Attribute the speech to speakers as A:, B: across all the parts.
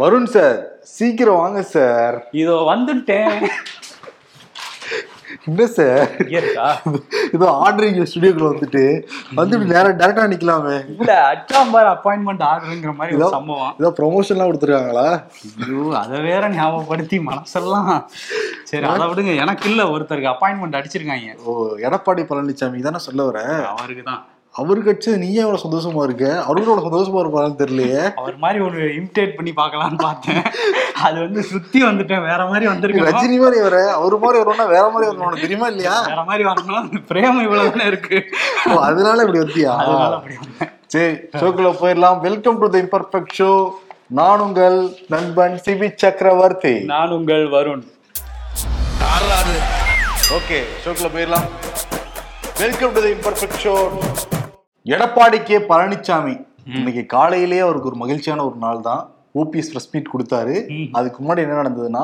A: Varun sir சீக்கிரம் வாங்க sir.
B: இதோ வந்துட்டேன்.
A: என்ன சார்? ஏதோ ஆர்டரிங் ஸ்டுடியோக்குள்ள வந்துட்டு வந்து நேரம் டேரக்டா நிக்கலாமே.
B: இல்ல அச்சாம்பார் அப்பாயின்மெண்ட் ஆகுதுங்கிற மாதிரி ஒரு சம்பவம்.
A: ஏதோ ப்ரொமோஷன்லாம் கொடுத்துருக்காங்களா?
B: ஐயோ அதை வேற ஞாபகப்படுத்தி மனசெல்லாம். சரி அதை விடுங்க. எனக்கு இல்ல ஒருத்தருக்கு அப்பாயின்மெண்ட் அடிச்சிருக்காங்க.
A: ஓ எடப்பாடி பழனிசாமி தானே சொல்ல வர?
B: அவருக்கு தான்
A: அவருக்கு அடிச்சு நீயே எவ்வளவு சந்தோஷமா இருக்க? எவ்வளவு சந்தோஷமா இருப்பாருன்னு தெரியலையே.
B: அவர் மாதிரி ஒரு இமிட்டேட் பண்ணி பார்க்கலாம்னு பார்த்தேன். அது வந்து சுத்தி வந்துட்டேன். வேற மாதிரி வந்திருக்கேன்
A: ரஜினி மாதிரி வர அவரு மாதிரி வரணும்னா வேற மாதிரி வரணும். தெரியுமா இல்லையா?
B: வேற மாதிரி வரணும். பிரேமம் இவ்வளவு தானே இருக்கு.
A: அதனால இப்படி வந்தியா?
B: அதனால அப்படி
A: சரி ஷோக்குள்ள போயிடலாம். Welcome to the imperfect show நான் உங்கள் நண்பன் சிபி சக்கரவர்த்தி.
B: நான் உங்கள் வருண்.
A: ஓகே ஷோக்குள்ள போயிடலாம். Welcome to the imperfect show Edappadi K Palaniswami இன்னைக்கு காலையிலேயே அவருக்கு ஒரு மகிழ்ச்சியான ஒரு நாள் தான். ஓபிஎஸ் பிரஸ் மீட் கொடுத்தாரு. அதுக்கு முன்னாடி என்ன நடந்ததுன்னா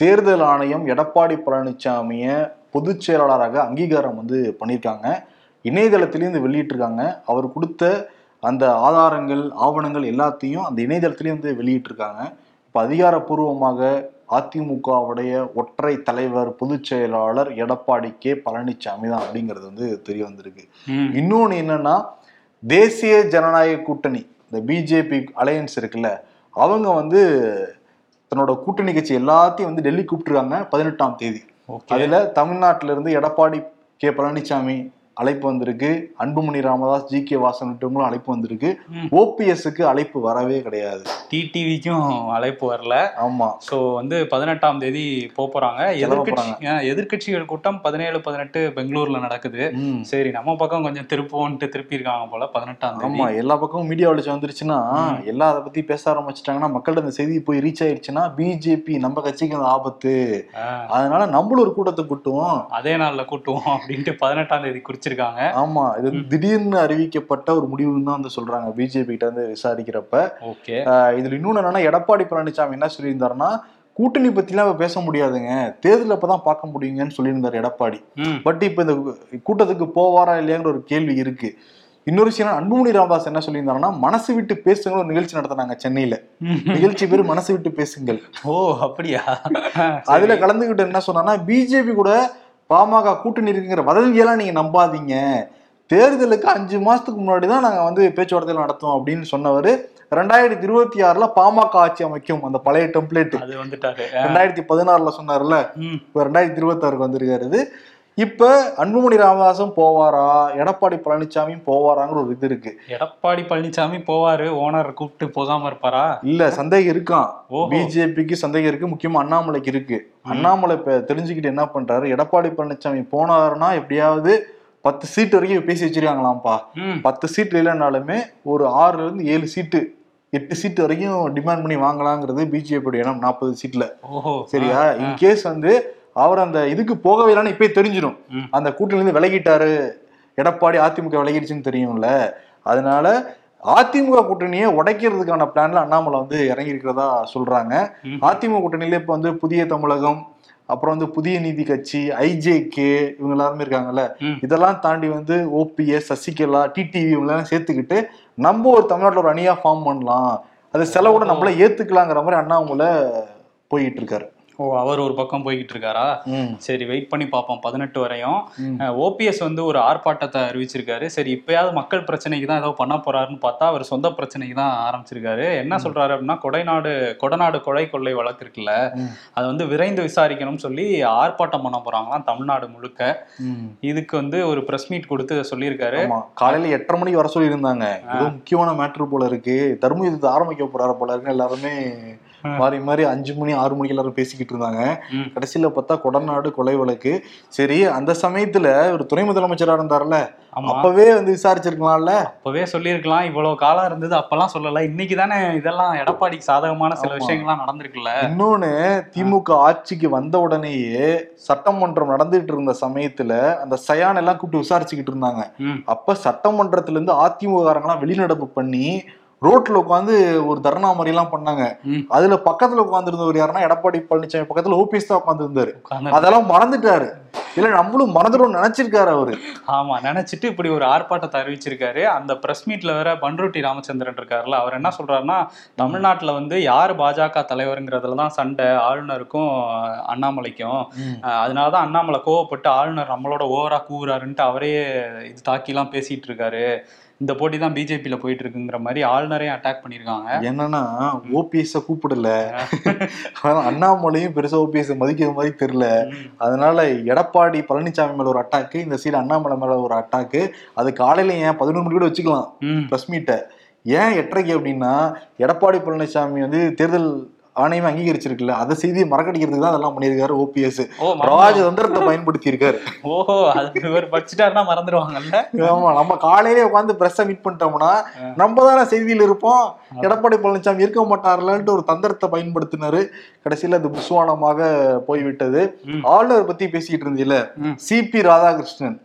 A: தேர்தல் ஆணையம் எடப்பாடி பழனிசாமிய பொதுச் செயலாளராக அங்கீகாரம் வந்து பண்ணியிருக்காங்க. இணையதளத்திலையும் இது வெளியிட்டிருக்காங்க. அவர் கொடுத்த அந்த ஆதாரங்கள் ஆவணங்கள் எல்லாத்தையும் அந்த இணையதளத்திலையும் வந்து வெளியிட்டிருக்காங்க. இப்போ அதிகாரப்பூர்வமாக அதிமுகவுடைய ஒற்றை தலைவர் பொதுச் செயலாளர் எடப்பாடி கே பழனிசாமி தான் அப்படிங்கிறது வந்து தெரிய வந்திருக்கு. இன்னொன்று என்னன்னா தேசிய ஜனநாயக கூட்டணி இந்த பிஜேபி அலையன்ஸ் இருக்குல்ல அவங்க வந்து தன்னோட கூட்டணி கட்சி எல்லாத்தையும் வந்து டெல்லி கூப்பிட்டுருக்காங்க பதினெட்டாம் தேதி. அதுல தமிழ்நாட்டில இருந்து எடப்பாடி கே பழனிசாமி அழைப்பு வந்திருக்கு. அன்புமணி ராமதாஸ் ஜி. கே. வாசன் உள்ளிட்டவங்களும் அழைப்பு வந்திருக்கு. ஓபிஎஸ்க்கு அழைப்பு வரவே கிடையாது.
B: டிடிவிக்கும் அழைப்பு வரல.
A: ஆமா.
B: ஸோ வந்து பதினெட்டாம் தேதி போறாங்க. எதிர்கட்சி எதிர்கட்சிகள் கூட்டம் பதினேழு பதினெட்டு பெங்களூர்ல நடக்குது. சரி நம்ம பக்கம் கொஞ்சம் திருப்போன்ட்டு திருப்பி இருக்காங்க போல பதினெட்டாம் தேதி.
A: ஆமா எல்லா பக்கமும் மீடியா வெளிச்சம் வந்துருச்சுன்னா எல்லாம் அதை பத்தி பேச ஆரம்பிச்சிட்டாங்கன்னா மக்கள்கிட்ட அந்த செய்தி போய் ரீச் ஆயிடுச்சுன்னா பிஜேபி நம்ம கட்சிக்கு அது ஆபத்து அதனால நம்மளும் ஒரு கூட்டத்தை கூட்டுவோம்.
B: அதே நாள்ல கூட்டுவோம் அப்படின்ட்டு பதினெட்டாம் தேதி குறிச்சிருக்காங்க
A: ஆமா இது வந்து திடீர்னு அறிவிக்கப்பட்ட ஒரு முடிவுன்னு தான் வந்து சொல்றாங்க. பிஜேபி கிட்ட இருந்து விசாரிக்கிறப்ப.
B: ஓகே.
A: இதுல இன்னொன்னு என்னன்னா எடப்பாடி பழனிசாமி என்ன சொல்லியிருந்தாருன்னா கூட்டணி பத்திலாம் இப்ப பேச முடியாதுங்க. தேர்தல் அப்பதான் பார்க்க முடியுங்கன்னு சொல்லியிருந்தாரு எடப்பாடி. பட் இப்ப இந்த கூட்டத்துக்கு போவாரா இல்லையாங்கிற ஒரு கேள்வி இருக்கு. இன்னொரு விஷயம் அன்புமணி ராமதாஸ் என்ன சொல்லியிருந்தாருன்னா மனசு விட்டு பேசுங்க ஒரு நிகழ்ச்சி நடத்தினாங்க சென்னையில. நிகழ்ச்சி பேர் மனசு விட்டு பேசுங்கள்.
B: ஓ அப்படியா?
A: அதுல கலந்துகிட்டு என்ன சொன்னான்னா பிஜேபி கூட பாமக கூட்டணி இருக்குங்கிற வதந்தியெல்லாம் நீங்க நம்பாதீங்க. தேர்தலுக்கு அஞ்சு மாசத்துக்கு முன்னாடி தான் நாங்க வந்து பேச்சுவார்த்தை நடத்துவோம் அப்படின்னு சொன்னவர் ரெண்டாயிரத்தி இருபத்தி ஆறுல பாமக ஆட்சி அமைக்கும் அந்த பழைய டெம்ப்ளேட்
B: அது வந்துட்டாரு.
A: ரெண்டாயிரத்தி பதினாறுல சொன்னார்ல இப்ப ரெண்டாயிரத்தி இருபத்தாறுக்கு வந்திருக்காரு இது. இப்ப அன்புமணி ராமதாசும் போவாரா? எடப்பாடி பழனிசாமியும் போவாராங்கிற ஒரு இது இருக்கு.
B: எடப்பாடி பழனிசாமி போவாரு ஓனர் கூப்பிட்டு போகாம இருப்பாரா?
A: இல்ல சந்தேகம் இருக்கான். பிஜேபிக்கு சந்தேகம் இருக்கு முக்கியமா அண்ணாமலைக்கு இருக்கு. அண்ணாமலை தெரிஞ்சுக்கிட்டு என்ன பண்றாரு? எடப்பாடி பழனிசாமி போனாருன்னா எப்படியாவது பத்து சீட் வரைக்கும் பேசி வச்சிருக்காங்களாம்ப்பா. பத்து சீட் இல்லைனாலுமே ஒரு ஆறுல இருந்து ஏழு சீட்டு எட்டு சீட் வரைக்கும் டிமாண்ட் பண்ணி வாங்கலாங்கிறது பிஜேபியோட இடம் நாற்பது சீட்ல
B: ஓஹோ.
A: சரியா? இன்கேஸ் வந்து அவர் அந்த இதுக்கு போகவே இல்லைன்னு இப்பயே தெரிஞ்சிடும். அந்த கூட்டணியிலிருந்து விலகிட்டாரு. எடப்பாடி அதிமுக விலகிடுச்சுன்னு தெரியும்ல. அதனால அதிமுக கூட்டணியை உடைக்கிறதுக்கான பிளான்ல அண்ணாமலை வந்து இறங்கி இருக்கிறதா சொல்றாங்க. அதிமுக கூட்டணியில இப்ப வந்து புதிய தமிழகம் அப்புறம் வந்து புதிய நீதி கட்சி ஐஜேகே இவங்க எல்லாருமே இருக்காங்கல்ல. இதெல்லாம் தாண்டி வந்து ஓபிஎஸ் சசிகலா டிடிவி இவங்க எல்லாம் சேர்த்துக்கிட்டு நம்ம ஒரு தமிழ்நாட்டுல ஒரு அணியா ஃபார்ம் பண்ணலாம். அது செலவோட நம்மள ஏத்துக்கலாங்கிற மாதிரி அண்ணாமலை போயிட்டு இருக்காரு.
B: ஓ அவர் ஒரு பக்கம் போய்கிட்டு இருக்காரா. சரி வெயிட் பண்ணி பார்ப்போம். பதினெட்டு வரையும். ஓபிஎஸ் வந்து ஒரு ஆர்ப்பாட்டத்தை அறிவிச்சிருக்காரு. சரி இப்பயாவது மக்கள் பிரச்சனைக்கு தான் ஏதோ பண்ண போறாருன்னு பார்த்தா அவர் சொந்த பிரச்சனைக்கு தான் ஆரம்பிச்சிருக்காரு. என்ன சொல்றாரு அப்படின்னா கொடைநாடு கொடநாடு கொலை கொள்ளை வழக்கு இருக்குல்ல. அது வந்து விரைந்து விசாரிக்கணும்னு சொல்லி ஆர்ப்பாட்டம் பண்ண போறாங்களாம் தமிழ்நாடு முழுக்க. இதுக்கு வந்து ஒரு பிரஸ் மீட் கொடுத்து சொல்லியிருக்காரு.
A: காலையில எட்டரை மணிக்கு வர சொல்லியிருந்தாங்க. முக்கியமான மேட்ரு போல இருக்கு. தர்ம யுத்தத்தை ஆரம்பிக்க போறாரு போல இருக்குன்னு எல்லாருமே மாறி மாறி அஞ்சு மணி ஆறு மணிக்கு எல்லாரும் பேசிக்கிட்டு இருந்தாங்க. கடைசியில பார்த்தா கொடநாடு கொலை வழக்கு. சரி அந்த சமயத்துல ஒரு துணை முதலமைச்சரா இருந்தாருல? அப்பவே வந்து விசாரிச்சிருக்கலாம்ல?
B: அப்பவே சொல்லியிருக்கலாம். இவ்வளவு காலம் இருந்தது அப்பெல்லாம் சொல்லல. இன்னைக்கு தானே இதெல்லாம் எடப்பாடிக்கு சாதகமான சில. விஷயங்கள்லாம் நடந்திருக்குல்ல.
A: இன்னொன்னு திமுக ஆட்சிக்கு வந்த உடனேயே சட்டமன்றம் நடந்துட்டு இருந்த சமயத்துல அந்த சயான் எல்லாம் கூப்பிட்டு விசாரிச்சுக்கிட்டு இருந்தாங்க. அப்ப சட்டமன்றத்துல இருந்து அதிமுக காரங்களாம் வெளிநடப்பு பண்ணி ரோட்ல உட்காந்து ஒரு தர்ணா மாதிரி எல்லாம் பண்ணாங்க. அதுல பக்கத்துல உட்கார்ந்து இருந்தவர் யாருன்னா எடப்பாடி பழனிசாமி பக்கத்துல ஓபிஎஸ் தான் உட்கார்ந்து அதெல்லாம் மறந்துட்டாரு. இல்ல நம்மளும் மறந்துடும் நினைச்சிருக்காரு அவரு.
B: ஆமா நினைச்சிட்டு இப்படி ஒரு ஆர்ப்பாட்டத்தை அறிவிச்சிருக்காரு. அந்த பிரஸ் மீட்ல வேற பன்ருட்டி ராமச்சந்திரன் இருக்காருல்ல அவர் என்ன சொல்றாருன்னா தமிழ்நாட்டுல வந்து யார் பாஜக தலைவருங்கிறதுல தான் சண்டை. ஆளுநருக்கும் அண்ணாமலைக்கும். அதனாலதான் அண்ணாமலை கோவப்பட்டு ஆளுநர் நம்மளோட ஓவரா கூவுறாருன்ட்டு அவரே இது தாக்கிலாம் பேசிட்டு இருக்காரு. இந்த போட்டி தான் பிஜேபியில போயிட்டு இருக்குங்கிற மாதிரி ஆளுநரையும் அட்டாக் பண்ணியிருக்காங்க.
A: என்னன்னா ஓபிஎஸ் கூப்பிடல. அண்ணாமலையும் பெருசா ஓபிஎஸ் மதிக்கிற மாதிரி தெரியல. அதனால எடப்பாடி பழனிசாமி மேல ஒரு அட்டாக்கு இந்த சைடு அண்ணாமலை மேல ஒரு அட்டாக்கு அது காலையில ஏன் பதினொரு மணி கூட வச்சுக்கலாம் பிரஸ் மீட்டை ஏன் எட்டரைக்கு அப்படின்னா எடப்பாடி பழனிசாமி வந்து தேர்தல் ஆணையம் அங்கீகரிச்சிருக்குல்ல? அதை செய்தியை மறக்கடிக்கிறதுக்கு தான் அதெல்லாம் பண்ணியிருக்காரு ஓபிஎஸ் ராஜதந்திரத்தை பயன்படுத்தி இருக்காரு
B: ஓஹோ அது இவர் படிச்சுட்டாருன்னா மறந்துடுவாங்கல்ல
A: ஆமா நம்ம காலையிலே உட்காந்து பிரஸ்ஸை மீட் பண்ணிட்டோம்னா நம்ம தானே செய்தியில் இருப்போம். எடப்பாடி பழனிசாமி இருக்க மாட்டார்லன்ட்டு ஒரு தந்திரத்தை பயன்படுத்தினாரு. கடைசியில அது புஸ்வானமாக போய்விட்டது. ஆளுநர் பத்தி பேசிட்டு இருந்தீல. சிபி ராதாகிருஷ்ணன்.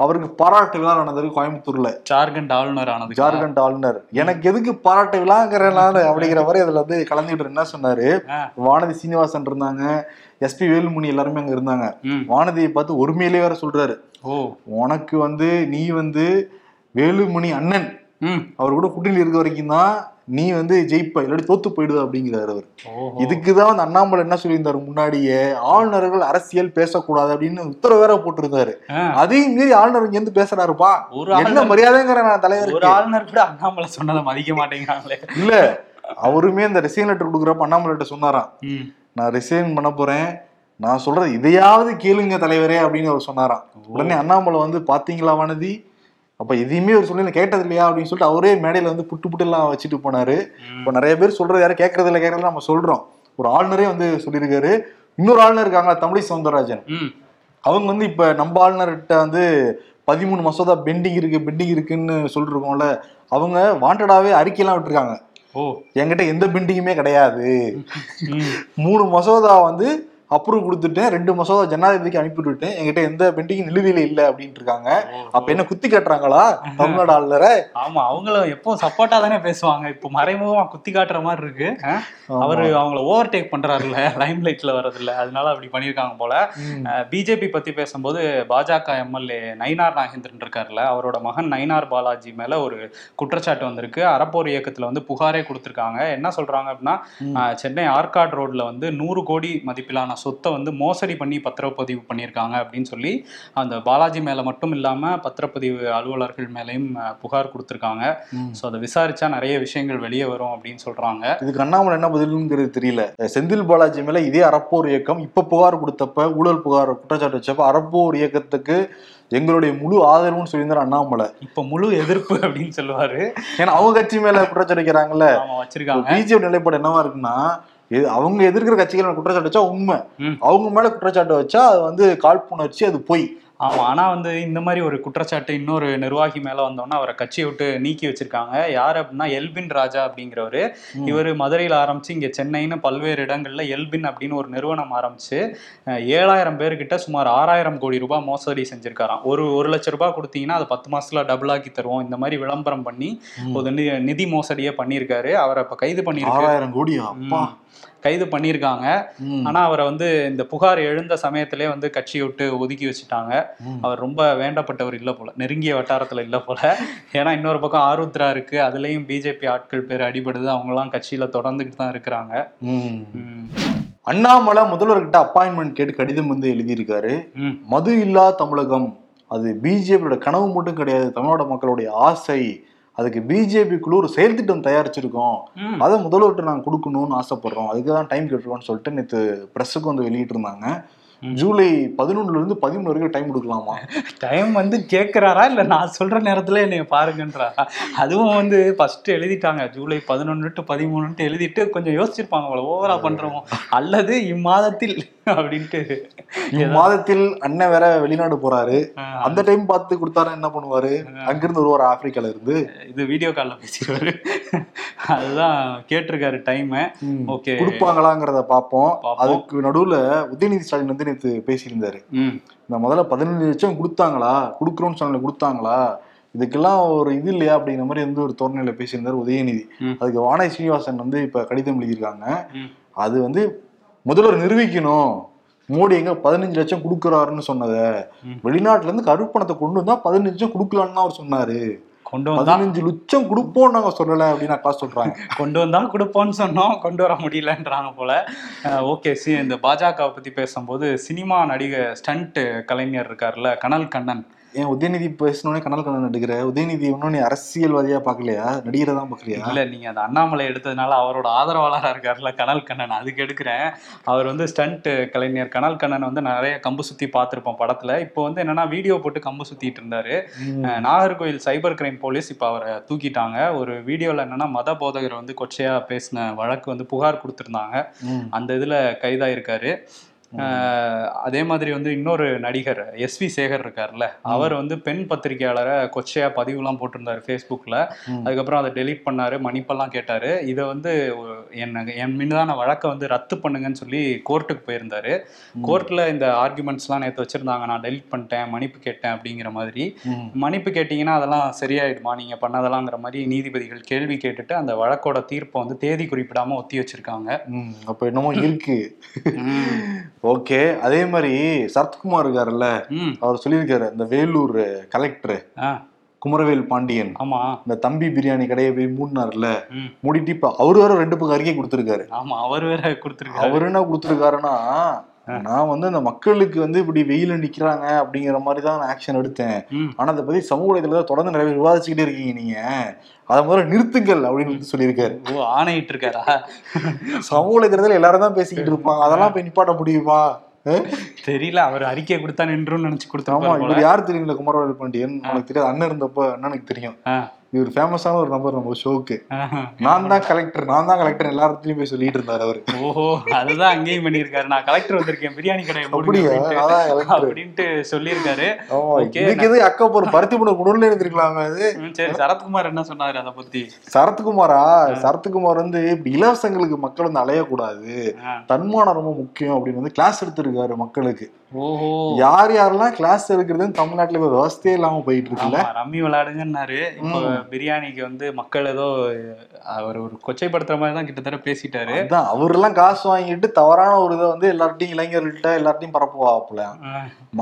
A: அவருக்கு பாராட்டு விழா நடந்தது கோயம்புத்தூர்ல.
B: ஜார்க்கண்ட் ஆளுநர் ஆனது.
A: ஜார்க்கண்ட் ஆளுநர். எனக்கு எதுக்கு பாராட்டு விழாங்கிறேன் நானு அப்படிங்கிற மாதிரி அதுல வந்து கலந்துகிட்டு என்ன சொன்னாரு. வானதி சீனிவாசன் இருந்தாங்க. எஸ்பி வேலுமணி எல்லாருமே அங்க இருந்தாங்க. வானதியை பார்த்து ஒருமையிலே வேற சொல்றாரு.
B: ஓ.
A: உனக்கு வந்து நீ வந்து வேலுமணி அண்ணன். அவர் கூட கூட்டணியில் இருக்க வரைக்கும் தான் நீ வந்து ஜெயிப்ப இல்லாட்டி தோத்து போயிடுவ அப்படிங்கிறாரு அவர். இதுக்குதான் வந்து அண்ணாமலை என்ன சொல்லியிருந்தாரு முன்னாடியே? ஆளுநர்கள் அரசியல் பேசக்கூடாது அப்படின்னு உத்தரவு வேற போட்டிருந்தாரு. அதையும் மீறி ஆளுநர் இங்க இருந்து பேசுறாருப்பா.
B: ஒரு
A: என்ன மரியாதைங்கிற நான்
B: ஒரு
A: தலைவர்
B: ஆளுநர் கூட அண்ணாமலை சொன்னதை மதிக்க மாட்டேங்கிறாங்களே.
A: இல்ல அவருமே இந்த ரிசைன் லெட்டர் கொடுக்குறப்ப அண்ணாமலை சொன்னாராம். நான் ரிசைன் பண்ண போறேன். நான் சொல்றது இதையாவது கேளுங்க தலைவரே அப்படின்னு அவர் சொன்னாராம். உடனே அண்ணாமலை வந்து பாத்தீங்களா வானதி? அப்ப எதையுமே ஒரு சொல்லி கேட்டது இல்லையா? அப்படின்னு சொல்லிட்டு அவரே மேடையில வந்து புட்டு புட்டு எல்லாம் வச்சுட்டு போனாரு. இப்போ நிறைய பேர் சொல்றது யாரும் கேட்கறது இல்லை கேட்கறது நம்ம சொல்றோம். ஒரு ஆளுநரே வந்து சொல்லியிருக்காரு. இன்னொரு ஆளுநர் இருக்காங்க தமிழை சவுந்தரராஜன். அவங்க வந்து இப்ப நம்ம ஆளுநர்கிட்ட வந்து பதிமூணு மசோதா பெண்டிங் இருக்கு பெண்டிங் இருக்குன்னு சொல்லிருக்கோம்ல அவங்க வாண்டடாவே அறிக்கையெல்லாம் விட்டுருக்காங்க.
B: ஓ.
A: என்கிட்ட எந்த பெண்டிங்குமே கிடையாது. மூணு மசோதா வந்து அப்ரூவ் கொடுத்துட்டேன் ரெண்டு மசோதா ஜனாதிபதிக்கு அனுப்பி விட்டுட்டேன் என்கிட்ட எந்த பெண்டிங் நிலுவையில இல்ல அப்படின்ட்டு இருக்காங்க அப்ப என்ன குத்தி கட்டுறாங்களா? தமிழ்நாடு ஆளுநரை?
B: ஆமா அவங்களும் எப்போ சப்போர்ட்டா தானே பேசுவாங்க. இப்போ மறைமுகமா குத்தி காட்டுற மாதிரி இருக்கு? அவரு அவங்கள ஓவர் டேக் பண்றாருல்ல லைம் லைட்ல வர்றதில்ல. அதனால அப்படி பண்ணியிருக்காங்க போல. பிஜேபி பத்தி பேசும்போது பாஜக எம்எல்ஏ நயினார் நாகேந்திரன் இருக்காருல்ல. அவரோட மகன் நயினார் பாலாஜி மேல ஒரு குற்றச்சாட்டு வந்திருக்கு. அறப்போர் இயக்கத்துல வந்து புகாரே கொடுத்திருக்காங்க. என்ன சொல்றாங்க அப்படின்னா சென்னை ஆர்காட் ரோட்ல வந்து நூறு கோடி மதிப்பிலான சொத்தை வந்து மோசடி பண்ணி பத்திரப்பதிவு பண்ணியிருக்காங்க அப்படின்னு சொல்லி அந்த பாலாஜி மேல மட்டும் இல்லாம பத்திரப்பதிவு அலுவலர்கள் மேலேயும் புகார் கொடுத்திருக்காங்க. ஸோ அதை விசாரிச்சா நிறைய விஷயங்கள் வெளியே வரும் அப்படின்னு சொல்றாங்க.
A: இதுக்கு அண்ணாமலை என்ன பதிலுங்கிறது தெரியல. செந்தில் பாலாஜி மேல இதே அறப்போர் இயக்கம் இப்ப புகார் கொடுத்தப்ப ஊழல் புகார் குற்றச்சாட்டு வச்சப்ப அறப்போர் இயக்கத்துக்கு எங்களுடைய முழு ஆதரவுன்னு சொல்லியிருந்தார் அண்ணாமலை.
B: இப்போ முழு எதிர்ப்பு அப்படின்னு சொல்லுவாரு.
A: ஏன்னா அவங்க கட்சி மேல குற்றச்சாட்டு வைக்கிறாங்கல்ல.
B: வச்சிருக்காங்க.
A: பிஜேபி நிலைப்பாடு என்னவா இருக்குன்னா இது அவங்க எதிர்க்கிற கட்சிகள் குற்றச்சாட்டு வச்சா உண்மை. அவங்க மேல குற்றச்சாட்டு வச்சா அது வந்து காழ்ப்புணர்ச்சி அது பொய்
B: ஆமா ஆனா வந்து இந்த மாதிரி ஒரு குற்றச்சாட்டு இன்னொரு நிர்வாகி மேல வந்தோன்னா அவரை கட்சியை விட்டு நீக்கி வச்சிருக்காங்க. யார் அப்படின்னா எல்பின் ராஜா அப்படிங்கிறவரு. இவர் மதுரையில் ஆரம்பிச்சு இங்க சென்னைன்னு பல்வேறு இடங்கள்ல எல்பின் அப்படின்னு ஒரு நிறுவனம் ஆரம்பிச்சு ஏழாயிரம் பேர்கிட்ட சுமார் ஆறாயிரம் கோடி ரூபாய் மோசடி செஞ்சிருக்காராம். ஒரு ஒரு லட்ச ரூபாய் கொடுத்தீங்கன்னா அதை பத்து மாசத்துல டபுள் ஆக்கி தருவோம். இந்த மாதிரி விளம்பரம் பண்ணி ஒரு நிதி மோசடியே பண்ணியிருக்காரு. அவரை இப்ப கைது பண்ணியிருக்கு.
A: ஆறாயிரம்
B: ம். கைது பண்ணியிருக்காங்க. ஆனா அவரை வந்து இந்த புகார் எழுந்த சமயத்திலே வந்து கட்சியை விட்டு ஒதுக்கி வச்சுட்டாங்க. அவர் ரொம்ப வேண்டப்பட்டவர் இல்ல போல. நெருங்கிய வட்டாரத்துல இல்ல போல. ஏன்னா இன்னொரு பக்கம் ஆருத்ரா இருக்கு. அதுலயும் பிஜேபி ஆட்கள் பேர் அடிபடுது. அவங்க எல்லாம் கட்சியில தொடர்ந்துகிட்டு தான் இருக்கிறாங்க.
A: அண்ணாமலை முதல்வர்கிட்ட அப்பாயின்மெண்ட் கேட்டு கடிதம் வந்து எழுதியிருக்காரு. மது இல்லா தமிழகம். அது பிஜேபியோட கனவு மட்டும் கிடையாது தமிழ்நாடு மக்களுடைய ஆசை. அதுக்கு பிஜேபி குழு ஒரு செயல் திட்டம் தயாரிச்சிருக்கோம். அதை முதல்வர்கிட்ட நாங்கள் கொடுக்கணும்னு ஆசைப்படுறோம். அதுக்கு தான் டைம் கேட்டுருக்கோம்னு சொல்லிட்டு நேற்று ப்ரெஸ்ஸுக்கு வந்து வெளியிட்டு இருந்தாங்க
B: ம்.
A: ஜூலை பதினொன்னுல இருந்து பதிமூணு வரைக்கும் டைம் கொடுக்கலாமா?
B: டைம் வந்து கேக்குறாரா? இல்ல நான் சொல்ற நேரத்துல என்னைய பாருங்கன்றாரா அதுவும் வந்து ஃபர்ஸ்ட் எழுதிட்டாங்க. ஜூலை பதினொன்று டு பதிமூணுன்ட்டு எழுதிட்டு கொஞ்சம் யோசிச்சிருப்பாங்க அவ்வளவு ஓவரா பண்றோமோ அல்லது இம்மாதத்தில் அப்படின்ட்டு
A: மாதத்தில் அண்ணன் வேற வெளிநாடு போறாரு. அந்த டைம் பார்த்து கொடுத்தாரு என்ன பண்ணுவாரு? அங்கிருந்து வருவார் ஆப்பிரிக்கால இருந்து.
B: இது வீடியோ கால்ல பேசிடுவாரு. அதுதான் கேட்டிருக்காரு டைம் ஓகே.
A: கொடுப்பாங்களாங்கிறத பார்ப்போம். அதுக்கு நடுவுல உதயநிதி ஸ்டாலின் வந்து நேற்று பேசியிருந்தாரு. இந்த முதல்ல பதினஞ்சு லட்சம் கொடுத்தாங்களா? கொடுக்குறோம்னு சொன்னாங்க கொடுத்தாங்களா? இதுக்கெல்லாம் ஒரு இது இல்லையா? அப்படிங்கிற மாதிரி வந்து ஒரு தோரணையில பேசியிருந்தார் உதயநிதி. அதுக்கு வானை சீனிவாசன் வந்து இப்ப கடிதம் எழுதியிருக்காங்க. அது வந்து முதல்வர் நிரூபிக்கணும். மோடி எங்க பதினஞ்சு லட்சம் கொடுக்குறாருன்னு சொன்னத. வெளிநாட்டுல இருந்து கருப்பணத்தை கொண்டு வந்தா பதினஞ்சு லட்சம் கொடுக்கலான்னு அவர் சொன்னாரு.
B: கொண்டு வந்தா
A: பதினஞ்சு லட்சம் கொடுப்போம் நாங்க சொல்லல அப்படின்னு அக்கா சொல்றாங்க.
B: கொண்டு வந்தா கொடுப்போம்னு சொன்னோம் கொண்டு வர முடியலன்றாங்க போல. ஓகே சி இந்த பாஜகவை பத்தி பேசும்போது சினிமா நடிகர் ஸ்டண்ட் கலைஞர் இருக்கார்ல கனல் கண்ணன்.
A: ஏன் உதயநிதி பேசணுன்னே கனல் கண்ணன் நடிக்கிற? உதயநிதி இன்னும் நீ அரசியல்வாதியா பாக்கலையா நடிகரை தான் பாக்குறியா
B: இல்ல நீங்க அந்த அண்ணாமலை எடுத்ததுனால அவரோட ஆதரவாளரா இருக்காருல்ல கனல் கண்ணன். அதுக்கு எடுக்கிறேன். அவர் வந்து ஸ்டண்ட் கலைஞர் கனல் கண்ணன் வந்து நிறைய கம்பு சுத்தி பார்த்திருப்போம் படத்துல. இப்போ வந்து என்னன்னா வீடியோ போட்டு கம்பு சுத்திட்டு இருந்தாரு. நாகர்கோயில் சைபர் கிரைம் போலீஸ் இப்போ அவரை தூக்கிட்டாங்க. ஒரு வீடியோல என்னன்னா மத போதகர் வந்து கொச்சையா பேசின வழக்கு வந்து புகார் கொடுத்திருந்தாங்க. அந்த இதுல கைதாயிருக்காரு. அதே மாதிரி வந்து இன்னொரு நடிகர் எஸ் வி சேகர் இருக்கார்ல அவர் வந்து பெண் பத்திரிகையாளரை கொச்சையா பதிவுலாம் போட்டிருந்தாரு ஃபேஸ்புக்கில்
A: ம்.
B: அதுக்கப்புறம் அதை டெலீட் பண்ணாரு மன்னிப்பெல்லாம் கேட்டாரு. இதை வந்து என்ன என் மீதான வழக்கை வந்து ரத்து பண்ணுங்கன்னு சொல்லி கோர்ட்டுக்கு போயிருந்தாரு. கோர்ட்ல இந்த ஆர்குமெண்ட்ஸ்லாம் நேற்று வச்சிருந்தாங்க. நான் டெலீட் பண்ணிட்டேன் மன்னிப்பு கேட்டேன் அப்படிங்கிற மாதிரி. மன்னிப்பு கேட்டீங்கன்னா அதெல்லாம் சரியாயிடுமா? நீங்க பண்ணதெல்லாங்கிற மாதிரி நீதிபதிகள் கேள்வி கேட்டுட்டு அந்த வழக்கோட தீர்ப்பை வந்து தேதி குறிப்பிடாம ஒத்தி வச்சிருக்காங்க.
A: அப்ப என்னமோ இருக்கு. ஓகே. அதே மாதிரி சரத்குமார் இருக்காருல்ல அவர் சொல்லியிருக்காரு இந்த வேலூர் கலெக்டர் குமரவேல் பாண்டியன்.
B: ஆமா.
A: இந்த தம்பி பிரியாணி கடையை போய் மூடினார்ல மூடிட்டு இப்ப அவரு வேற ரெண்டு பக்கம் அறிக்கை கொடுத்திருக்காரு.
B: ஆமா அவர் வேற கொடுத்துருக்காரு.
A: அவர் என்ன கொடுத்திருக்காருன்னா நான் வந்து அந்த மக்களுக்கு வந்து இப்படி வெயில நிக்கிறாங்க அப்படிங்கிற மாதிரி தான் நான் ஆக்ஷன் எடுத்தேன். ஆனா அதை பத்தி சமூக வலைதளத்துல தொடர்ந்து நிறைய விவாதிச்சுக்கிட்டே இருக்கீங்க நீங்க. அதை முதல்ல நிறுத்துங்கள் அப்படின்னு சொல்லியிருக்காரு.
B: ஓ ஆணையிட்டு இருக்காரா?
A: சமூக வலைதளத்துல எல்லாரும் தான் பேசிக்கிட்டு இருப்பாங்க. அதெல்லாம் போய் நிப்பாட்ட முடியுமா?
B: தெரியல அவர் அறிக்கை கொடுத்தா நின்றுன்னு நினைச்சு
A: ஆமா
B: கொடுத்துருப்பாரு போல.
A: இவர் யார் தெரியுங்களா குமரவேல் பாண்டியன். உனக்கு தெரியாது. அண்ணன் இருந்தப்ப அண்ணனுக்கு தெரியும். இவர் ஃபேமஸான ஒரு நபர் நம்ம ஷோக்கு. நான் தான் கலெக்டர் நான் தான் கலெக்டர் எல்லா இடத்துலயும் போய் சொல்லிட்டு இருந்தாரு அவரு.
B: ஓஹோ அதுதான் அங்கேயும் பண்ணியிருக்காரு. நான் கலெக்டர் வந்திருக்கேன் பிரியாணி கடை
A: அப்படியா?
B: அப்படின்ட்டு. சொல்லியிருக்காரு.
A: இதுக்கு எது அக்கா ஒரு பருத்தி முனை குடல்ல இருந்திருக்கலாமே அது?
B: சரி சரத்குமார் என்ன சொன்னாரு அதை பத்தி?
A: சரத்குமாரா? சரத்குமார் வந்து இப்படி இலவசங்களுக்கு மக்கள் வந்து அலையக்கூடாது. தன்மானம் ரொம்ப முக்கியம் அப்படின்னு வந்து கிளாஸ் எடுத்திருக்காரு மக்களுக்கு.
B: ஓஹோ.
A: யார் யாரெல்லாம் கிளாஸ் எடுக்கிறதுன்னு தமிழ்நாட்டுல இப்ப விவசாயே இல்லாம போயிட்டு இருக்குல்ல?
B: ரம்மி விளையாடுங்கன்னாரு. இப்போ பிரியாணிக்கு வந்து மக்கள் ஏதோ அவர் ஒரு கொச்சைப்படுத்துற மாதிரி தான் கிட்டத்தட்ட பேசிட்டாரு.
A: அதான் அவரெல்லாம் காசு வாங்கிட்டு தவறான ஒரு இதை வந்து எல்லார்ட்டையும் இளைஞர்கள்ட்ட எல்லார்ட்டையும் பரப்புவாப்புல.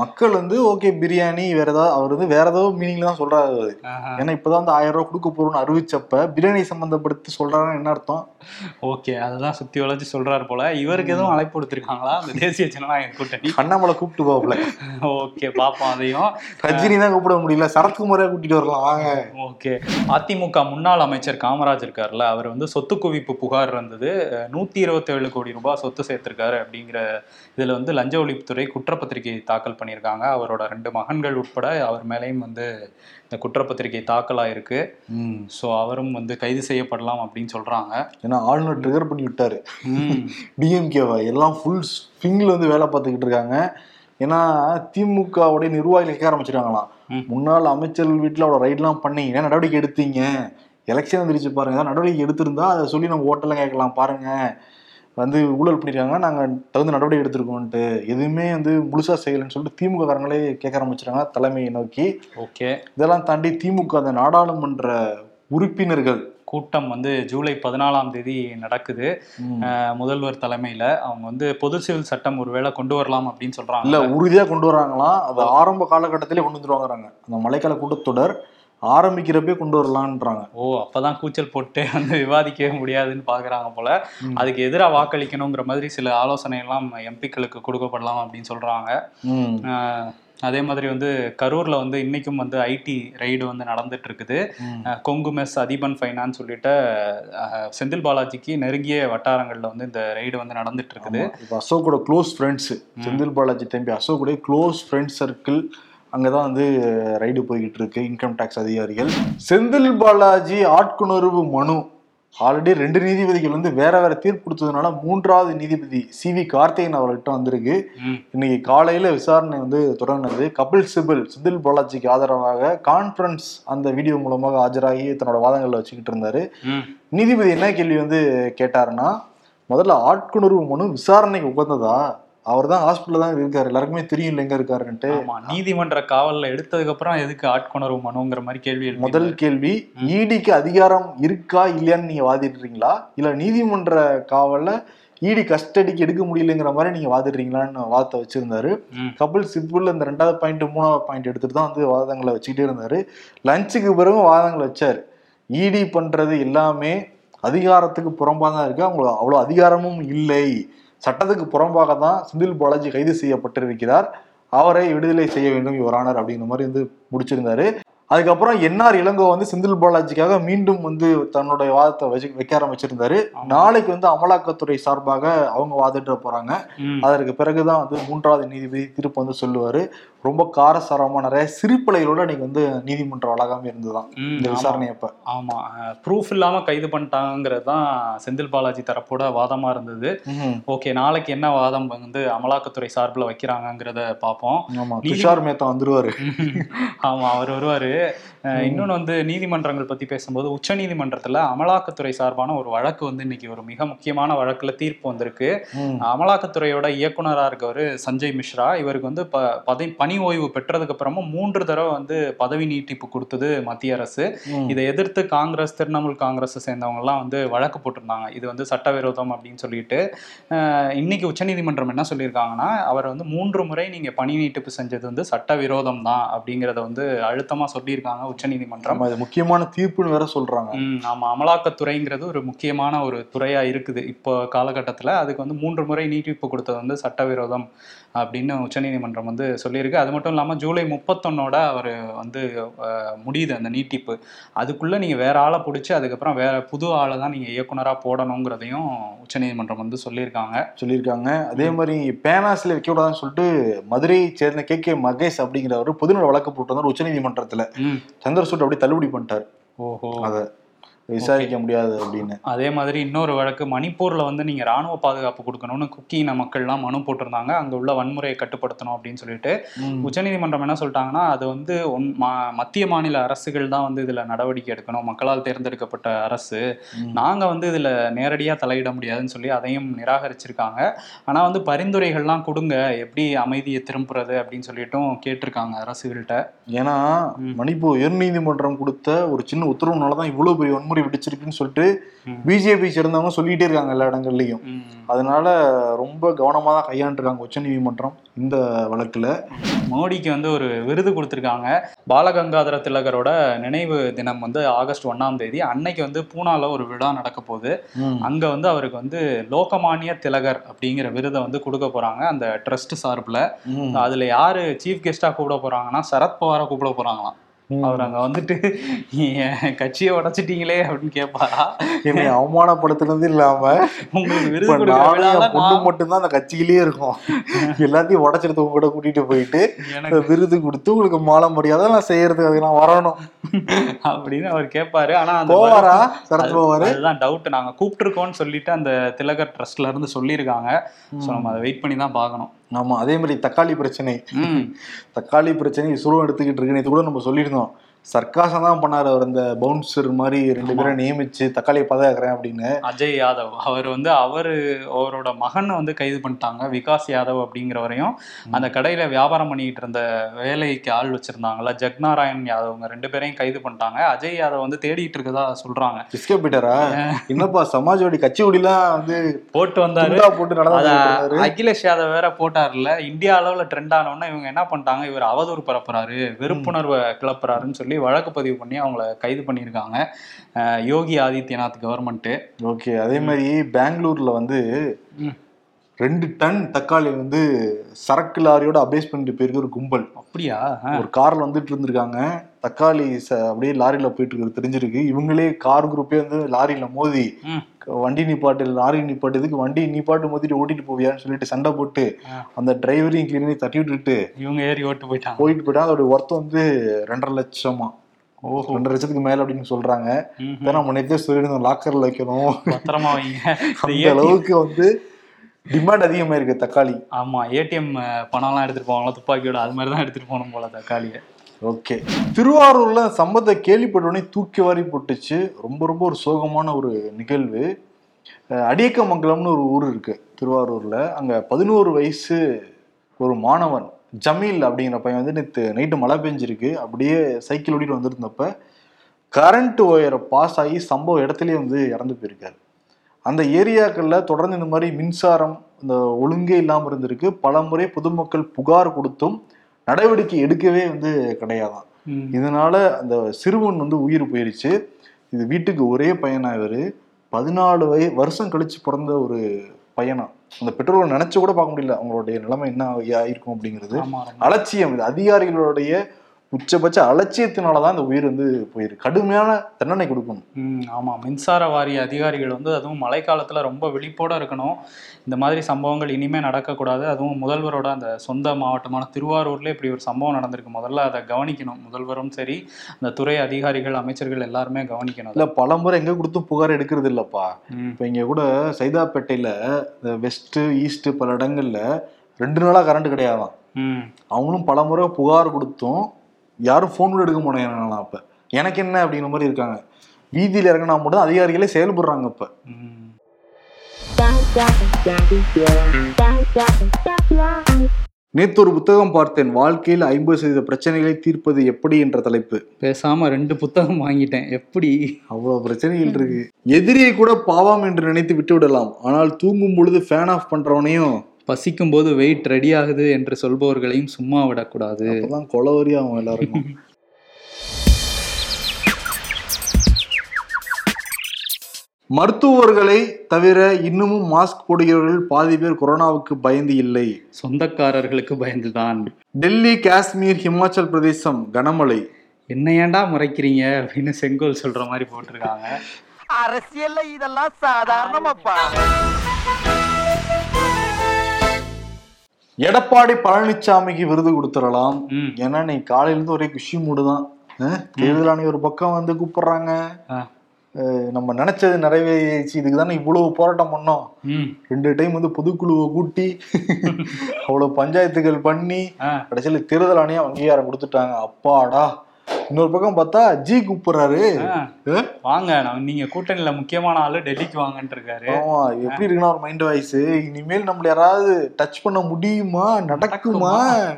A: மக்கள் வந்து ஓகே பிரியாணி வேற ஏதாவது அவர் வந்து வேற ஏதோ மீனிங்ல தான் சொல்றாரு. ஏன்னா இப்பதான் வந்து ஆயிரம் ரூபாய் கொடுக்க போறோம்னு அறிவிச்சப்ப பிரியாணி சம்பந்தப்படுத்தி சொல்றாருன்னு என்ன அர்த்தம்?
B: ஓகே அததான் சுத்தி வளைச்சு சொல்றாரு போல. இவருக்கு எதுவும் அழைப்பு கொடுத்திருக்காங்களா? அந்த தேசிய ஜனநாயக கூட்டணி?
A: அண்ணாமலை கூப்பிட்டு போகல
B: ஓகே பாப்போம் அதையும்.
A: ரஜினி தான் கூப்பிட முடியல. சரத்குமாரே கூட்டிட்டு வரலாம் வாங்க.
B: ஓகே. அதிமுக முன்னாள் அமைச்சர் காமராஜ் இருக்கார்ல அவர் வந்து சொத்து குவிப்பு புகார் இருந்தது. நூத்தி இருபத்தேழு கோடி ரூபாய் சொத்து சேர்த்திருக்காரு அப்படிங்கிற இதுல வந்து லஞ்ச ஒழிப்புத்துறை குற்றப்பத்திரிகை தாக்கல் பண்ணியிருக்காங்க. அவரோட ரெண்டு மகன்கள் உட்பட அவர் மேலேயும் வந்து இந்த குற்றப்பத்திரிகை தாக்கலாயிருக்கு. ஸோ அவரும் வந்து கைது செய்யப்படலாம் அப்படின்னு சொல்றாங்க.
A: ஏன்னா ஆளுநர் ட்ரிகர் பண்ணி விட்டாரு டிஎம்கேவை எல்லாம் ஃபுல் ஸ்விங்ல வந்து வேலை பார்த்துக்கிட்டு இருக்காங்க. ஏன்னா திமுகவுடைய நிர்வாகிகள் கேட்க ஆரம்பிச்சிட்டாங்களாம்
B: ம்.
A: முன்னாள் அமைச்சர்கள் வீட்டில் அவ்வளோ ரைட்லாம் பண்ணி ஏன் நடவடிக்கை எடுத்தீங்க? எலெக்ஷன் வந்துருச்சு பாருங்க. ஏதாவது நடவடிக்கை எடுத்திருந்தா அதை சொல்லி நம்ம ஓட்டெல்லாம் கேட்கலாம். பாருங்க. வந்து ஊழல் பண்ணிருக்காங்க. நாங்கள் தகுந்த நடவடிக்கை எடுத்திருக்கோன்ட்டு எதுவுமே வந்து முழுசா செய்யலைன்னு சொல்லிட்டு திமுக காரங்களே கேட்க ஆரம்பிச்சிட்டாங்க தலைமையை நோக்கி.
B: ஓகே.
A: இதெல்லாம் தாண்டி திமுக அந்த நாடாளுமன்ற உறுப்பினர்கள்
B: கூட்டம் வந்து ஜூலை பதினாலாம் தேதி நடக்குது. முதல்வர் தலைமையில அவங்க வந்து பொது சிவில் சட்டம் ஒருவேளை கொண்டு வரலாம் அப்படின்னு
A: இல்ல
B: சொல்றாங்க
A: உறுதியா கொண்டு வராங்களாம். அது ஆரம்ப காலகட்டத்திலே கொண்டு வந்துருவாங்கறாங்க அந்த மழைக்கால கூட்டத்தொடர் ஆரம்பிக்கிறப்பே கொண்டு வரலான்றாங்க.
B: ஓ அப்பதான் கூச்சல் போட்டு வந்து விவாதிக்கவே முடியாதுன்னு பாக்குறாங்க போல. அதுக்கு எதிராக வாக்களிக்கணுங்கிற மாதிரி சில ஆலோசனை எல்லாம் எம்பிக்களுக்கு கொடுக்கப்படலாம் அப்படின்னு சொல்றாங்க. அதே மாதிரி வந்து கரூர்ல வந்து இன்னைக்கும் வந்து ஐடி ரைடு வந்து நடந்துட்டு இருக்குது கொங்கு மெஸ் அதிபன் ஃபைனான்ஸ் அஹ், செந்தில் பாலாஜிக்கு நெருங்கிய வட்டாரங்கள்ல வந்து இந்த ரைடு வந்து நடந்துட்டு இருக்குது
A: அசோக்கோட க்ளோஸ் ஃப்ரெண்ட்ஸ் செந்தில் பாலாஜி தம்பி அசோக்குடைய க்ளோஸ் ஃப்ரெண்ட் சர்க்கிள் அங்கதான் வந்து ரைடு போய்கிட்டு இருக்கு இன்கம் டேக்ஸ் அதிகாரிகள். செந்தில் பாலாஜி ஆட்கொணர்வு மனு ஆல்ரெடி ரெண்டு நீதிபதிகள் வந்து வேற வேற தீர்ப்பு கொடுத்ததுனால மூன்றாவது நீதிபதி சி வி கார்த்திகேயன் அவர்கள்ட்ட வந்திருக்கு. இன்னைக்கு காலையில விசாரணை வந்து தொடங்கினது. கபில் சிபல் செந்தில் பாலாஜிக்கு ஆதரவாக கான்ஃபரன்ஸ் அந்த வீடியோ மூலமாக ஆஜராகி தன்னோட வாதங்களை வச்சுக்கிட்டு இருந்தாரு. நீதிபதி என்ன கேள்வி வந்து கேட்டாருன்னா முதல்ல ஆட்கொணர்வு மனு விசாரணைக்கு உகந்ததா? அவர் தான் ஹாஸ்பிட்டல் தான் இருக்காரு. எல்லாருக்குமே தெரியும் இல்ல எங்க இருக்காருன்ட்டு.
B: நீதிமன்ற காவல்ல எடுத்ததுக்கு அப்புறம் எதுக்கு ஆட்கொணர்வு மனுங்கிற மாதிரி கேள்வி
A: முதல் கேள்வி ஈடிக்கு அதிகாரம் இருக்கா இல்லையான்னு நீங்க வாதிடுறீங்களா? இல்ல நீதிமன்ற காவல்ல ஈடி கஸ்டடிக்கு எடுக்க முடியலங்கிற மாதிரி நீங்க வாதிடுறீங்களான்னு வாதத்தை வச்சிருந்தாரு. கபில் சிபுல் இந்த ரெண்டாவது பாயிண்ட் மூணாவது பாயிண்ட் எடுத்துட்டு தான் வந்து வாதங்களை வச்சுக்கிட்டே இருந்தாரு. லஞ்சுக்கு பிறகு வாதங்களை வச்சாரு. ஈடி பண்றது எல்லாமே அதிகாரத்துக்கு புறம்பாக தான் இருக்கு. அவங்களுக்கு அவ்வளோ அதிகாரமும் இல்லை. சட்டத்துக்கு புறம்பாக தான் சுந்தில் பாலாஜி கைது செய்யப்பட்டிருக்கிறார். அவரை விடுதலை செய்ய வேண்டும் யுவரானர் அப்படிங்கிற மாதிரி வந்து முடிச்சிருந்தாரு. அதுக்கப்புறம் என்ஆர் இளங்கோ வந்து செந்தில் பாலாஜிக்காக மீண்டும் வந்து தன்னுடைய வாதத்தை வச்சு வைக்க ஆரம்பிச்சிருந்தாரு. நாளைக்கு வந்து அமலாக்கத்துறை சார்பாக அவங்க வாதிட்டு போறாங்க. அதற்கு பிறகுதான் வந்து மூன்றாவது நீதிபதி தீர்ப்பு வந்து சொல்லுவாரு. ரொம்ப காரசாரமா நிறைய சிரிப்பலைகளோட இன்னைக்கு வந்து நீதிமன்ற வளாகம் இருந்துதான் இந்த. விசாரணை அப்ப
B: ஆமா. ப்ரூஃப் இல்லாம கைது பண்ணிட்டாங்கிறது தான் செந்தில் பாலாஜி தரப்போட வாதமா இருந்தது. ஓகே நாளைக்கு என்ன வாதம் வந்து அமலாக்கத்துறை சார்பில் வைக்கிறாங்கங்கிறத பார்ப்போம்
A: ஆமா துஷார் மேத்தா வந்துருவாரு.
B: ஆமா அவர் வருவாரு. yeah. அஹ் இன்னொன்னு வந்து நீதிமன்றங்கள் பத்தி பேசும்போது உச்ச நீதிமன்றத்துல அமலாக்கத்துறை சார்பான ஒரு வழக்கு வந்து இன்னைக்கு ஒரு மிக முக்கியமான வழக்குல தீர்ப்பு வந்திருக்கு. அமலாக்கத்துறையோட இயக்குனரா இருக்கவர் சஞ்சய் மிஸ்ரா இவருக்கு வந்து ப பதவி பணி ஓய்வு பெற்றதுக்கு அப்புறமா மூன்று தடவை வந்து பதவி நீட்டிப்பு கொடுத்தது மத்திய அரசு. இதை எதிர்த்து காங்கிரஸ் திரிணாமுல் காங்கிரஸ் சேர்ந்தவங்க எல்லாம் வந்து வழக்கு போட்டிருந்தாங்க. இது வந்து சட்டவிரோதம் அப்படின்னு சொல்லிட்டு இன்னைக்கு உச்சநீதிமன்றம் என்ன சொல்லியிருக்காங்கன்னா அவர் வந்து மூன்று முறை நீங்க பணி நீட்டிப்பு செஞ்சது வந்து சட்டவிரோதம் தான் அப்படிங்கிறத வந்து அழுத்தமா சொல்லியிருக்காங்க. உச்சநீதிமன்றம்.
A: இது முக்கியமான தீர்ப்புன்னு வேற சொல்றாங்க.
B: ஆமா அமலாக்கத்துறைங்கிறது ஒரு முக்கியமான ஒரு துறையா இருக்குது. இப்போ காலகட்டத்துல அதுக்கு வந்து மூன்று முறை நீட்டிப்பு கொடுத்தது வந்து சட்டவிரோதம் அப்படின்னு உச்சநீதிமன்றம் வந்து சொல்லியிருக்கு. அது மட்டும் இல்லாம ஜூலை முப்பத்தொன்னோட அவர் வந்து முடியுது அந்த நீட்டிப்பு. அதுக்குள்ள நீங்க வேற ஆளை பிடிச்சி அதுக்கப்புறம் வேற புது ஆளை தான் நீங்க இயக்குனரா போடணுங்கிறதையும் உச்சநீதிமன்றம் வந்து சொல்லியிருக்காங்க.
A: சொல்லியிருக்காங்க. அதே மாதிரி பேனாஸ்ல வைக்க கூடாதுன்னு சொல்லிட்டு மதுரையை சேர்ந்த கே கே மகேஷ் அப்படிங்கிறவர் பொதுநல வழக்கு போட்டு வந்தார் உச்சநீதிமன்றத்துல சந்திரசூட் அப்படி தள்ளுபடி பண்ணிட்டார்.
B: ஓஹோ.
A: அத விசாரிக்க முடியாது அப்படின்னு.
B: அதே மாதிரி இன்னொரு வழக்கு மணிப்பூர்ல வந்து நீங்க ராணுவ பாதுகாப்பு கொடுக்கணும்னு குக்கி இன மக்கள்லாம் மனு போட்டிருந்தாங்க. அங்க உள்ள வன்முறையை கட்டுப்படுத்தணும் அப்படின்னு சொல்லிட்டு. உச்சநீதிமன்றம் என்ன சொல்லிட்டாங்கன்னா அது வந்து ஒன்- மத்திய மாநில அரசுகள் தான் வந்து இதுல நடவடிக்கை எடுக்கணும். மக்களால் தேர்ந்தெடுக்கப்பட்ட அரசு. நாங்க வந்து இதுல நேரடியா தலையிட முடியாதுன்னு சொல்லி அதையும் நிராகரிச்சிருக்காங்க. ஆனா வந்து பரிந்துரைகள்லாம் கொடுங்க. எப்படி அமைதியை திரும்புறது அப்படின்னு சொல்லிட்டும் கேட்டிருக்காங்க அரசுகள்கிட்ட.
A: ஏன்னா. மணிப்பூர் உயர்நீதிமன்றம் கொடுத்த ஒரு சின்ன உத்தரவுனாலதான் இவ்வளவு பெரிய வன்முறை விடுச்சிருக்குன்னு சொல்லிட்டு
B: ம்.
A: பிஜேபி சேர்ந்தவங்க சொல்லிட்டே இருக்காங்க எல்லா இடங்கள்லயும். அதனால ரொம்ப கவனமா தான் கையாண்டுருக்காங்க உச்சநீதிமன்றம் இந்த வழக்குல
B: மோடிக்கு வந்து ஒரு விருது கொடுத்துருக்காங்க பாலகங்காதர திலகரோட நினைவு தினம் வந்து ஆகஸ்ட் ஒண்ணாம் தேதி அன்னைக்கு வந்து பூனால ஒரு விழா நடக்க போகுது. அங்க வந்து அவருக்கு வந்து லோகமானிய திலகர் அப்படிங்கிற விருதை வந்து கொடுக்க போறாங்க அந்த ட்ரஸ்ட் சார்பில். அதுல யாரு சீஃப் கெஸ்டா கூப்பிட போறாங்கன்னா சரத்பவாரை கூப்பிட போறாங்களாம். அவர் அங்க வந்துட்டு கட்சியை உடைச்சிட்டீங்களே? அப்படின்னு கேட்பாரா?
A: என்னை அவமானப்படுத்துனது இல்லாம
B: உங்களுக்கு
A: பொண்ணு மட்டும்தான் அந்த கட்சியிலேயே இருக்கும். எல்லாத்தையும் உங்க கூட கூட்டிட்டு போயிட்டு
B: எனக்கு
A: விருது கொடுத்து உங்களுக்கு மாலை மரியாதை நான் செய்யறதுக்கு அதுக்கு நான் வரணும்.
B: அப்படின்னு அவர் கேட்பாரு. ஆனா அந்த
A: போவாரா? சரத் பவாரு?
B: அதுதான் டவுட் நாங்க கூப்பிட்டுருக்கோம்னு சொல்லிட்டு அந்த திலகர் ட்ரஸ்ட்ல இருந்து சொல்லியிருக்காங்க. சோ நம்ம அதை வெயிட் பண்ணி தான் பார்க்கணும்.
A: ஆமா அதே மாதிரி தக்காளி பிரச்சனை. தக்காளி பிரச்சனை சுருவம் எடுத்துக்கிட்டு இருக்கு இது கூட நம்ம சொல்லியிருந்தோம் சர்க்காசம் தான் பண்ணாரு அவர். இந்த பவுன்சர் மாதிரி ரெண்டு பேரை நியமிச்சு தக்காளியை பாதுகாக்கிறேன் அப்படின்னு.
B: அஜய் யாதவ். அவர் வந்து அவரு அவரோட மகனை வந்து கைது பண்ணிட்டாங்க. விகாஸ் யாதவ் அப்படிங்கிறவரையும். அந்த கடையில வியாபாரம் பண்ணிக்கிட்டு இருந்த வேலைக்கு ஆள் வச்சிருந்தாங்கல்ல ஜக்நாராயண் யாதவ்ங்க ரெண்டு பேரையும் கைது பண்ணிட்டாங்க. அஜய் யாதவ் வந்து தேடிட்டு இருக்கதா சொல்றாங்க.
A: பிஸ்கே பீட்டரா என்னப்பா சமாஜ்வாடி கட்சி ஒடிலாம் வந்து
B: போட்டு வந்தாரு.
A: போட்டு நடந்தாரு
B: அகிலேஷ் யாதவ் வேற போட்டார்ல இந்தியா அளவுல ட்ரெண்ட் ஆனோன்னா இவங்க என்ன பண்ணிட்டாங்க? இவர் அவதூறு பரப்புறாரு. வெறுப்புணர்வை கிளப்புறாருன்னு சொல்லி வழக்கு பதிவு பண்ணி அவங்கள கைது பண்ணியிருக்காங்க யோகி ஆதித்யநாத் கவர்மெண்ட்
A: ஓகே அதே மாதிரி பெங்களூர்ல வந்து. ரெண்டு டன் தக்காளி வந்து சரக்கு லாரியோட அபேஸ் பண்ணிட்டு போயிருக்கு ஒரு கும்பல்.
B: அப்படியா?
A: ஒரு கார்ல வந்துட்டு இருந்திருக்காங்க. தக்காளி அப்படியே லாரியில போயிட்டு இருக்கிறது தெரிஞ்சிருக்கு. இவங்களே கார் குரூப்பே வந்து லாரியில மோதி. வண்டி நிப்பாட்டு லாரி நிப்பாட்டு இதுக்கு வண்டி நிப்பாட்டு மோதிட்டு ஓட்டிட்டு போவியான்னு சொல்லிட்டு சண்டை போட்டு. அந்த டிரைவரையும் கிளீனையும் தட்டி விட்டுட்டு
B: இவங்க ஏறி ஓட்டு போயிட்டாங்க.
A: போயிட்டு போயிட்டா அதோட ஒர்த் வந்து ரெண்டரை லட்சமா.
B: ஓஹோ.
A: ரெண்டரை லட்சத்துக்கு மேல அப்படின்னு சொல்றாங்க. இதை நம்ம சொல்லியிருந்தோம் லாக்கர்ல வைக்கணும்.
B: பத்திரமா வைங்க.
A: அந்த அளவுக்கு வந்து டிமாண்ட் அதிகமா இருக்கு தக்காளி.
B: ஆமா ஏடிஎம் பணம்லாம் எடுத்துட்டு போவாங்களா துப்பாக்கியோட அது மாதிரி தான் எடுத்துட்டு போகணும் போல தக்காளியை.
A: ஓகே. திருவாரூர்ல சம்பவத்தை கேள்விப்பட்டோடனே தூக்கி வாரி போட்டுச்சு. ரொம்ப ரொம்ப ஒரு சோகமான ஒரு நிகழ்வு. அடியக்கமங்கலம்னு ஒரு ஊர் இருக்கு திருவாரூர்ல. அங்க பதினோரு வயசு ஒரு மாணவன் ஜமீல் அப்படிங்கிற பையன் வந்து நேற்று நைட்டு மழை பெஞ்சிருக்கு. அப்படியே சைக்கிள் ஓட்டிட்டு வந்திருந்தப்ப கரண்ட் ஒயரை பாஸ் ஆகி சம்பவ இடத்துலயே வந்து இறந்து போயிருக்காரு. அந்த ஏரியாக்களில் தொடர்ந்து இந்த மாதிரி மின்சாரம் இந்த ஒழுங்கே இல்லாமல் இருந்திருக்கு. பல முறை பொதுமக்கள் புகார் கொடுத்தும் நடவடிக்கை எடுக்கவே வந்து கிடையாதாம்
B: ம்.
A: இதனால அந்த சிறுவன் வந்து உயிர் போயிருச்சு. இது வீட்டுக்கு ஒரே பையனா இவரு. பதினாலு வய வருஷம் கழிச்சு பிறந்த ஒரு பையனா. அந்த பெற்றோர்கள் நினைச்சு கூட பார்க்க முடியல. அவங்களுடைய நிலைமை என்ன ஆயிருக்கும் அப்படிங்கிறது. அலட்சியம் இது. அதிகாரிகளுடைய உச்சபட்ச அலட்சியத்தினாலதான் இந்த உயிர் வந்து போயிருக்கு கடுமையான தண்டனை கொடுக்கணும்.
B: ம் ஆமா. மின்சார வாரிய அதிகாரிகள் வந்து அதுவும் மழைக்காலத்துல ரொம்ப விழிப்போட இருக்கணும். இந்த மாதிரி சம்பவங்கள் இனிமே நடக்கக்கூடாது. அதுவும் முதல்வரோட அந்த சொந்த மாவட்டமான திருவாரூர்ல இப்படி ஒரு சம்பவம் நடந்திருக்கு. முதல்ல அதை கவனிக்கணும். முதல்வரும் சரி அந்த துறை அதிகாரிகள் அமைச்சர்கள் எல்லாருமே கவனிக்கணும்
A: இல்ல பல முறை எங்க கொடுத்தும் புகார் எடுக்கிறது இல்லப்பா. இப்ப இங்க கூட சைதாப்பேட்டையில இந்த வெஸ்ட் ஈஸ்ட் பல இடங்கள்ல ரெண்டு நாளா கரண்ட் கிடையாதாம்
B: ம்.
A: அவங்களும் பல முறை புகார் கொடுத்தும் யாரும் ஃபோன் கூட எடுக்க மாட்டேங்கிறாங்களாம் அப்ப. எனக்கு என்ன அப்படிங்கிற மாதிரி இருக்காங்க. வீதியில இறங்கினா மட்டும் அதிகாரிகளே செயல்படுறாங்க இப்ப. நேத்து ஒரு புத்தகம் பார்த்தேன். வாழ்க்கையில் ஐம்பது சதவீத பிரச்சனைகளை தீர்ப்பது எப்படி என்ற தலைப்பு.
B: பேசாம ரெண்டு புத்தகம் வாங்கிட்டேன். எப்படி?
A: அவ்வளவு பிரச்சனைகள் இருக்கு. எதிரியை கூட பாவம் என்று நினைத்து விட்டு விடலாம் ஆனால் தூங்கும் பொழுது ஃபேன் ஆஃப் பண்றவனையும்
B: பசிக்கும் போது வெயிட் ரெடி ஆகுது என்று சொல்பவர்களையும் சும்மா விடக்கூடாது.
A: அப்பதான் கொலவரி ஆகும் எல்லாருக்கும். மருத்துவர்களை தவிர இன்னமும் மாஸ்க் போடுகிறவர்கள் பாதி பேர் கொரோனாவுக்கு பயந்து இல்லை.
B: சொந்தக்காரர்களுக்கு பயந்துதான்.
A: டெல்லி காஷ்மீர் ஹிமாச்சல் பிரதேசம் கனமழை.
B: என்ன ஏன்டா முறைக்கிறீங்க அப்படின்னு செங்கோல் சொல்ற மாதிரி போட்டிருக்காங்க.
C: அரசியல்ல இதெல்லாம் சாதாரணமாப்பா.
A: எடப்பாடி பழனிசாமிக்கு விருது கொடுத்துடலாம். ஏன்னா நீ காலையில இருந்து ஒரே குஷி மூடு தான். தேர்தல் ஆணையம் ஒரு பக்கம் வந்து கூப்பிடுறாங்க. நம்ம நினைச்சது நிறைவேறிச்சு. இதுக்கு தானே இவ்வளவு போராட்டம் பண்ணோம். ரெண்டு டைம் வந்து பொதுக்குழுவை கூட்டி அவ்வளவு பஞ்சாயத்துகள் பண்ணி கடைசியில தேர்தல் ஆணையம் அங்கீகாரம் கொடுத்துட்டாங்க. அப்பாடா. இன்னொரு பக்கம் பார்த்தா ஜி கூப்பிடுறாரு?
B: வாங்க நான் நீங்க கூட்டணியில முக்கியமான ஆளு டெல்லிக்கு வாங்கன்னு இருக்காரு
A: ஆமா எப்படி இருக்குன்னா ஒரு மைண்ட் வாய்ஸ் இனிமேல் நம்மள யாராவது டச் பண்ண முடியுமா? நடக்குமா?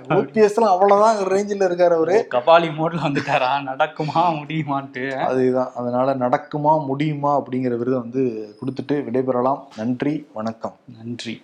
A: ஓபிஎஸ் எல்லாம் அவ்வளவுதான் ரேஞ்சில் இருக்காரு அவரு.
B: கபாலி மோட்ல வந்துட்டாரா? நடக்குமா முடியுமான்ட்டு.
A: அதுதான். அதனால நடக்குமா முடியுமா அப்படிங்கிற விருதை வந்து கொடுத்துட்டு விடைபெறலாம். நன்றி வணக்கம்.
B: நன்றி.